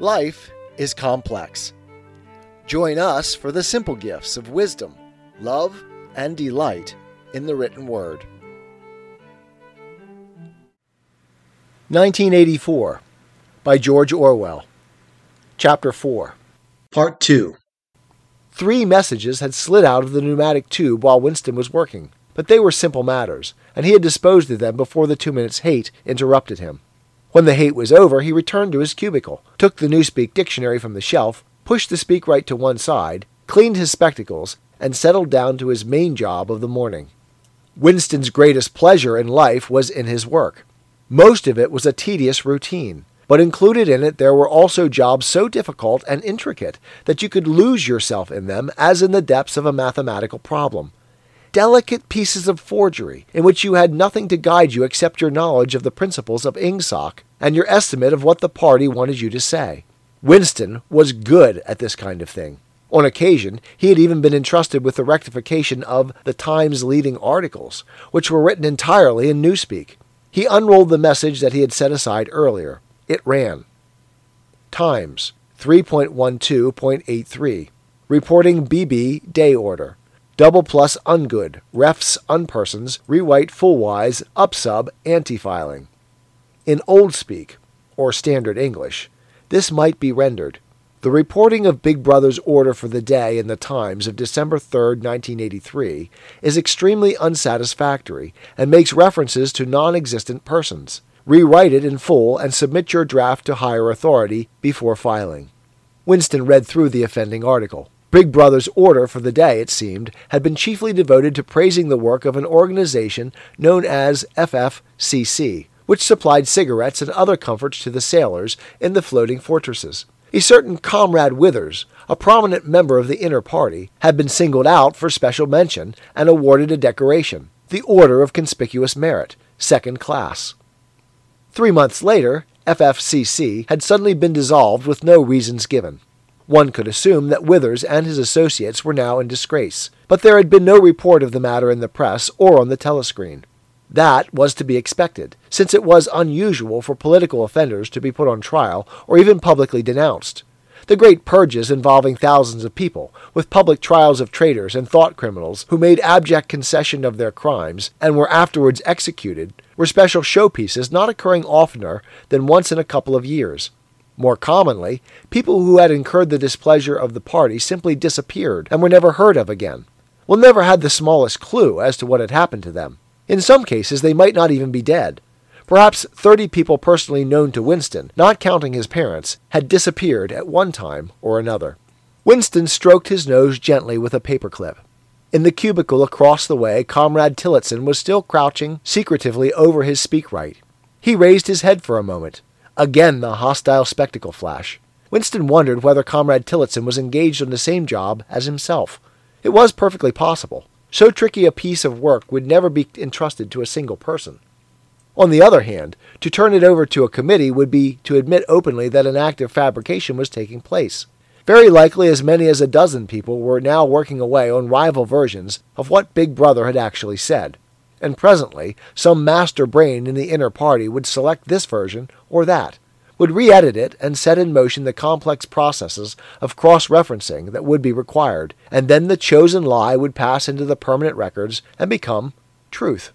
Life is complex. Join us for the simple gifts of wisdom, love, and delight in the written word. 1984 by George Orwell. Chapter 4. Part 2. Three messages had slid out of the pneumatic tube while Winston was working, but they were simple matters, and he had disposed of them before the two minutes' hate interrupted him. When the hate was over, he returned to his cubicle, took the Newspeak dictionary from the shelf, pushed the speakwrite to one side, cleaned his spectacles, and settled down to his main job of the morning. Winston's greatest pleasure in life was in his work. Most of it was a tedious routine, but included in it there were also jobs so difficult and intricate that you could lose yourself in them as in the depths of a mathematical problem delicate pieces of forgery in which you had nothing to guide you except your knowledge of the principles of ingsoc and your estimate of what the party wanted you to say. Winston was good at this kind of thing. On occasion, he had even been entrusted with the rectification of the Times leading articles, which were written entirely in Newspeak. He unrolled the message that he had set aside earlier. It ran Times 3.12.83 Reporting BB Day Order double plus ungood, refs unpersons, rewrite fullwise, upsub, antefiling. In Old Speak, or Standard English, this might be rendered. The reporting of Big Brother's order for the day in the Times of December 3, 1983, is extremely unsatisfactory and makes references to non existent persons. Rewrite it in full and submit your draft to higher authority before filing. Winston read through the offending article. Big Brother's order for the day, it seemed, had been chiefly devoted to praising the work of an organization known as FFCC, which supplied cigarettes and other comforts to the sailors in the floating fortresses. A certain Comrade Withers, a prominent member of the inner party, had been singled out for special mention and awarded a decoration, the Order of Conspicuous Merit, second class. Three months later, FFCC had suddenly been dissolved with no reasons given. One could assume that Withers and his associates were now in disgrace, but there had been no report of the matter in the press or on the telescreen. That was to be expected, since it was unusual for political offenders to be put on trial or even publicly denounced. The great purges involving thousands of people, with public trials of traitors and thought criminals who made abject concession of their crimes and were afterwards executed, were special showpieces not occurring oftener than once in a couple of years. More commonly, people who had incurred the displeasure of the party simply disappeared and were never heard of again. One never had the smallest clue as to what had happened to them. In some cases, they might not even be dead. Perhaps 30 people personally known to Winston, not counting his parents, had disappeared at one time or another. Winston stroked his nose gently with a paperclip. In the cubicle across the way, Comrade Tillotson was still crouching secretively over his speakwrite. He raised his head for a moment. Again the hostile spectacle flash. Winston wondered whether Comrade Tillotson was engaged on the same job as himself. It was perfectly possible. So tricky a piece of work would never be entrusted to a single person. On the other hand, to turn it over to a committee would be to admit openly that an act of fabrication was taking place. Very likely as many as a dozen people were now working away on rival versions of what Big Brother had actually said and presently some master brain in the inner party would select this version or that, would re edit it and set in motion the complex processes of cross referencing that would be required, and then the chosen lie would pass into the permanent records and become truth.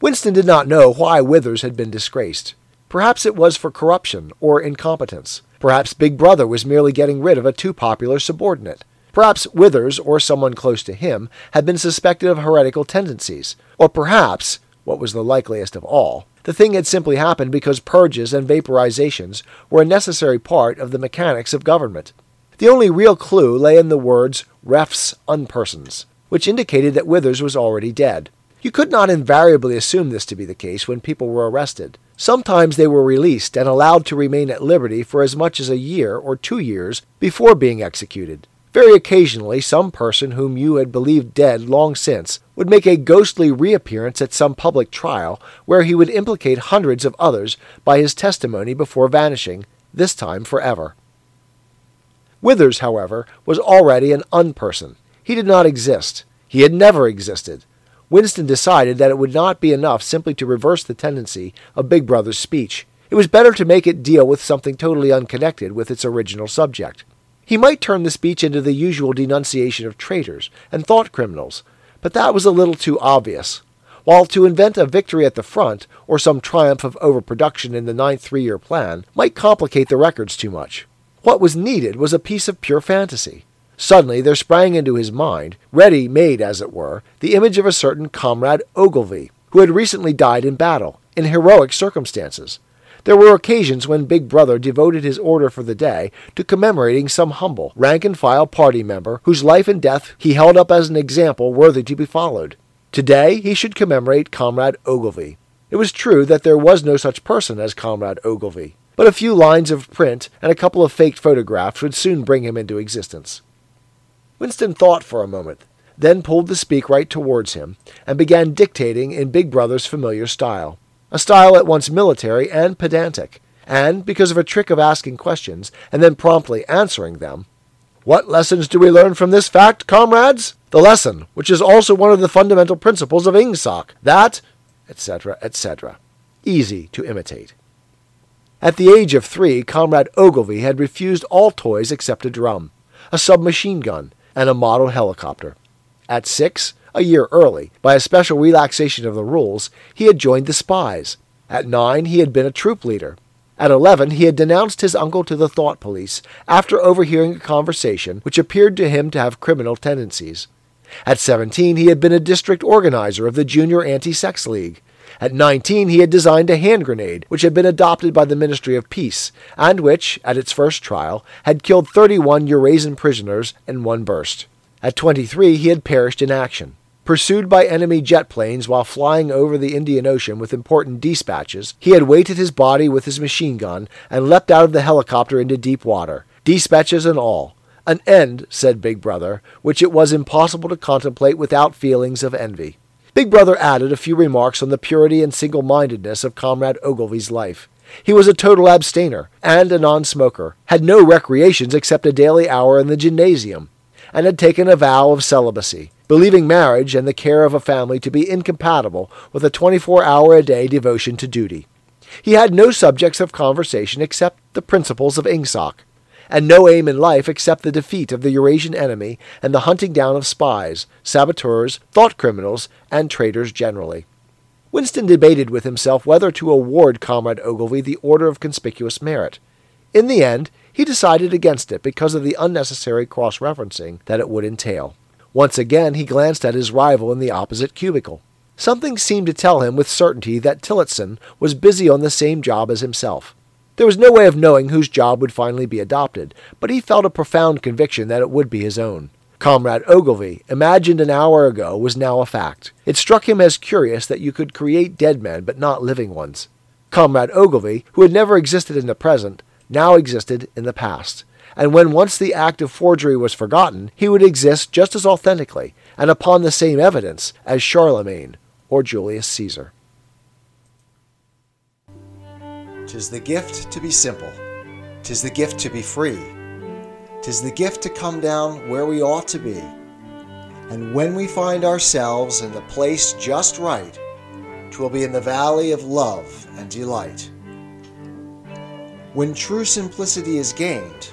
Winston did not know why Withers had been disgraced. Perhaps it was for corruption or incompetence. Perhaps Big Brother was merely getting rid of a too popular subordinate. Perhaps Withers, or someone close to him, had been suspected of heretical tendencies. Or perhaps, what was the likeliest of all, the thing had simply happened because purges and vaporizations were a necessary part of the mechanics of government. The only real clue lay in the words refs unpersons, which indicated that Withers was already dead. You could not invariably assume this to be the case when people were arrested. Sometimes they were released and allowed to remain at liberty for as much as a year or two years before being executed. Very occasionally, some person whom you had believed dead long since would make a ghostly reappearance at some public trial where he would implicate hundreds of others by his testimony before vanishing, this time forever. Withers, however, was already an unperson. He did not exist. He had never existed. Winston decided that it would not be enough simply to reverse the tendency of Big Brother's speech. It was better to make it deal with something totally unconnected with its original subject. He might turn the speech into the usual denunciation of traitors and thought criminals, but that was a little too obvious. While to invent a victory at the front or some triumph of overproduction in the ninth three year plan might complicate the records too much. What was needed was a piece of pure fantasy. Suddenly there sprang into his mind, ready made as it were, the image of a certain Comrade Ogilvy, who had recently died in battle, in heroic circumstances. There were occasions when Big Brother devoted his order for the day to commemorating some humble, rank and file party member whose life and death he held up as an example worthy to be followed. Today he should commemorate Comrade Ogilvy. It was true that there was no such person as Comrade Ogilvy, but a few lines of print and a couple of faked photographs would soon bring him into existence. Winston thought for a moment, then pulled the speakwrite towards him and began dictating in Big Brother's familiar style a style at once military and pedantic, and, because of a trick of asking questions and then promptly answering them, What lessons do we learn from this fact, comrades? The lesson, which is also one of the fundamental principles of Ingsoc, that, etc., etc. Easy to imitate. At the age of three, Comrade Ogilvy had refused all toys except a drum, a submachine gun, and a model helicopter. At six, a year early, by a special relaxation of the rules, he had joined the spies. At nine, he had been a troop leader. At eleven, he had denounced his uncle to the thought police after overhearing a conversation which appeared to him to have criminal tendencies. At seventeen, he had been a district organizer of the Junior Anti Sex League. At 19, he had designed a hand grenade, which had been adopted by the Ministry of Peace, and which, at its first trial, had killed 31 Eurasian prisoners in one burst. At 23, he had perished in action. Pursued by enemy jet planes while flying over the Indian Ocean with important dispatches, he had weighted his body with his machine gun and leapt out of the helicopter into deep water, dispatches and all. An end, said Big Brother, which it was impossible to contemplate without feelings of envy. Big Brother added a few remarks on the purity and single mindedness of Comrade Ogilvy's life. He was a total abstainer and a non smoker, had no recreations except a daily hour in the gymnasium, and had taken a vow of celibacy believing marriage and the care of a family to be incompatible with a 24 hour a day devotion to duty. He had no subjects of conversation except the principles of Ingsoc, and no aim in life except the defeat of the Eurasian enemy and the hunting down of spies, saboteurs, thought criminals, and traitors generally. Winston debated with himself whether to award Comrade Ogilvy the Order of Conspicuous Merit. In the end, he decided against it because of the unnecessary cross referencing that it would entail. Once again he glanced at his rival in the opposite cubicle. Something seemed to tell him with certainty that Tillotson was busy on the same job as himself. There was no way of knowing whose job would finally be adopted, but he felt a profound conviction that it would be his own. Comrade Ogilvy, imagined an hour ago, was now a fact. It struck him as curious that you could create dead men but not living ones. Comrade Ogilvy, who had never existed in the present, now existed in the past and when once the act of forgery was forgotten, he would exist just as authentically and upon the same evidence as Charlemagne or Julius Caesar. Tis the gift to be simple, tis the gift to be free, tis the gift to come down where we ought to be. And when we find ourselves in the place just right, twill be in the valley of love and delight. When true simplicity is gained,